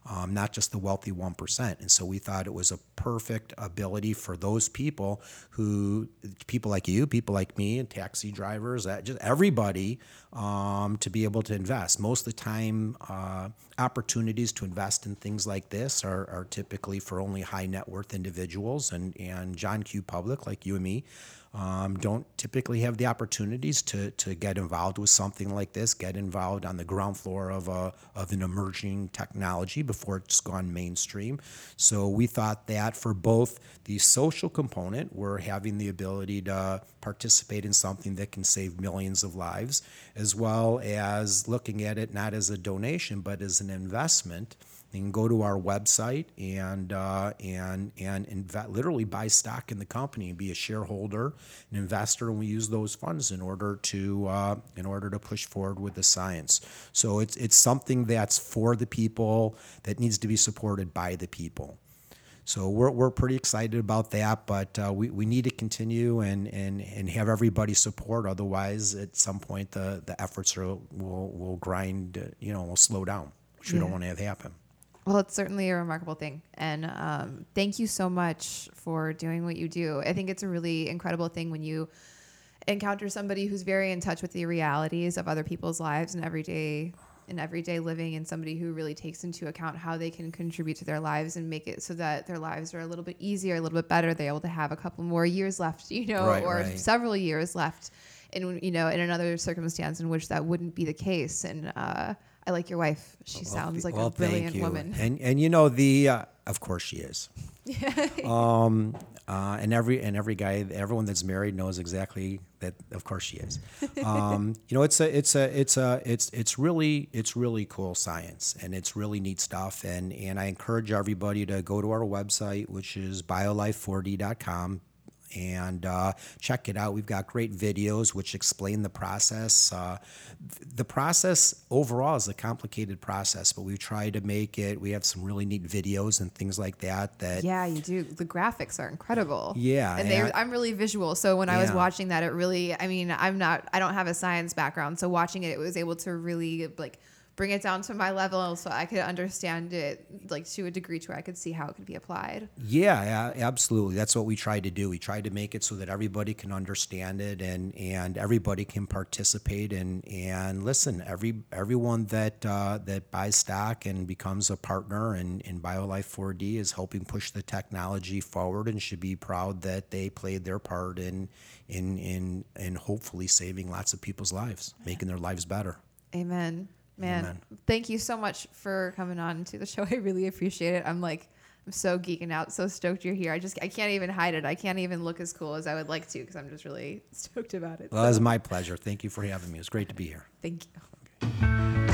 um, not just the wealthy 1%. And so we thought it was a perfect ability for those people who, people like you, people like me, and taxi drivers, that just everybody um, to be able to invest. Most of the time, uh, opportunities to invest in things like this are, are typically for only high net worth individuals. And, and John Q. Public, like you and me, um, don't typically have the opportunities to, to get involved with something like this, get involved on the ground floor of, a, of an emerging technology before it's gone mainstream. So we thought that for both the social component, we're having the ability to participate in something that can save millions of lives, as well as looking at it not as a donation, but as an investment you can go to our website and uh, and and inv- literally buy stock in the company and be a shareholder, an investor, and we use those funds in order to uh, in order to push forward with the science. So it's it's something that's for the people that needs to be supported by the people. So we're, we're pretty excited about that, but uh, we, we need to continue and, and, and have everybody support. Otherwise, at some point, the, the efforts are, will, will grind, you know, will slow down, which we don't want to have happen. Well, it's certainly a remarkable thing. And um, thank you so much for doing what you do. I think it's a really incredible thing when you encounter somebody who's very in touch with the realities of other people's lives and everyday in everyday living and somebody who really takes into account how they can contribute to their lives and make it so that their lives are a little bit easier, a little bit better. They're able to have a couple more years left, you know, Right, or right. several years left in you know in another circumstance in which that wouldn't be the case. And uh, I like your wife. She sounds like Well, a brilliant woman. And and you know the uh, of course she is. um, uh, and every and every guy, everyone that's married knows exactly that. Of course she is. Um, you know, it's a it's a it's a it's it's really it's really cool science, and it's really neat stuff. And and I encourage everybody to go to our website, which is biolife4d.com and uh, check it out. We've got great videos which explain the process. Uh, th- the process overall is a complicated process, but we try to make it. We have some really neat videos and things like that. That Yeah, you do. The graphics are incredible. Yeah, and and- I'm really visual. So when I was watching that, it really. I mean, I'm not. I don't have a science background, so watching it, it was able to really like bring it down to my level, so I could understand it like to a degree to where I could see how it could be applied. Yeah, absolutely. That's what we tried to do. We tried to make it so that everybody can understand it and and everybody can participate and and listen. Every everyone that uh, that buys stock and becomes a partner in in BioLife 4D is helping push the technology forward and should be proud that they played their part in in in in hopefully saving lots of people's lives, making their lives better. Amen. Man, Amen. thank you so much for coming on to the show. I really appreciate it. I'm like, I'm so geeking out, so stoked you're here. I just, I can't even hide it. I can't even look as cool as I would like to because I'm just really stoked about it. Well, it was my pleasure. Thank you for having me. It's great to be here. thank you.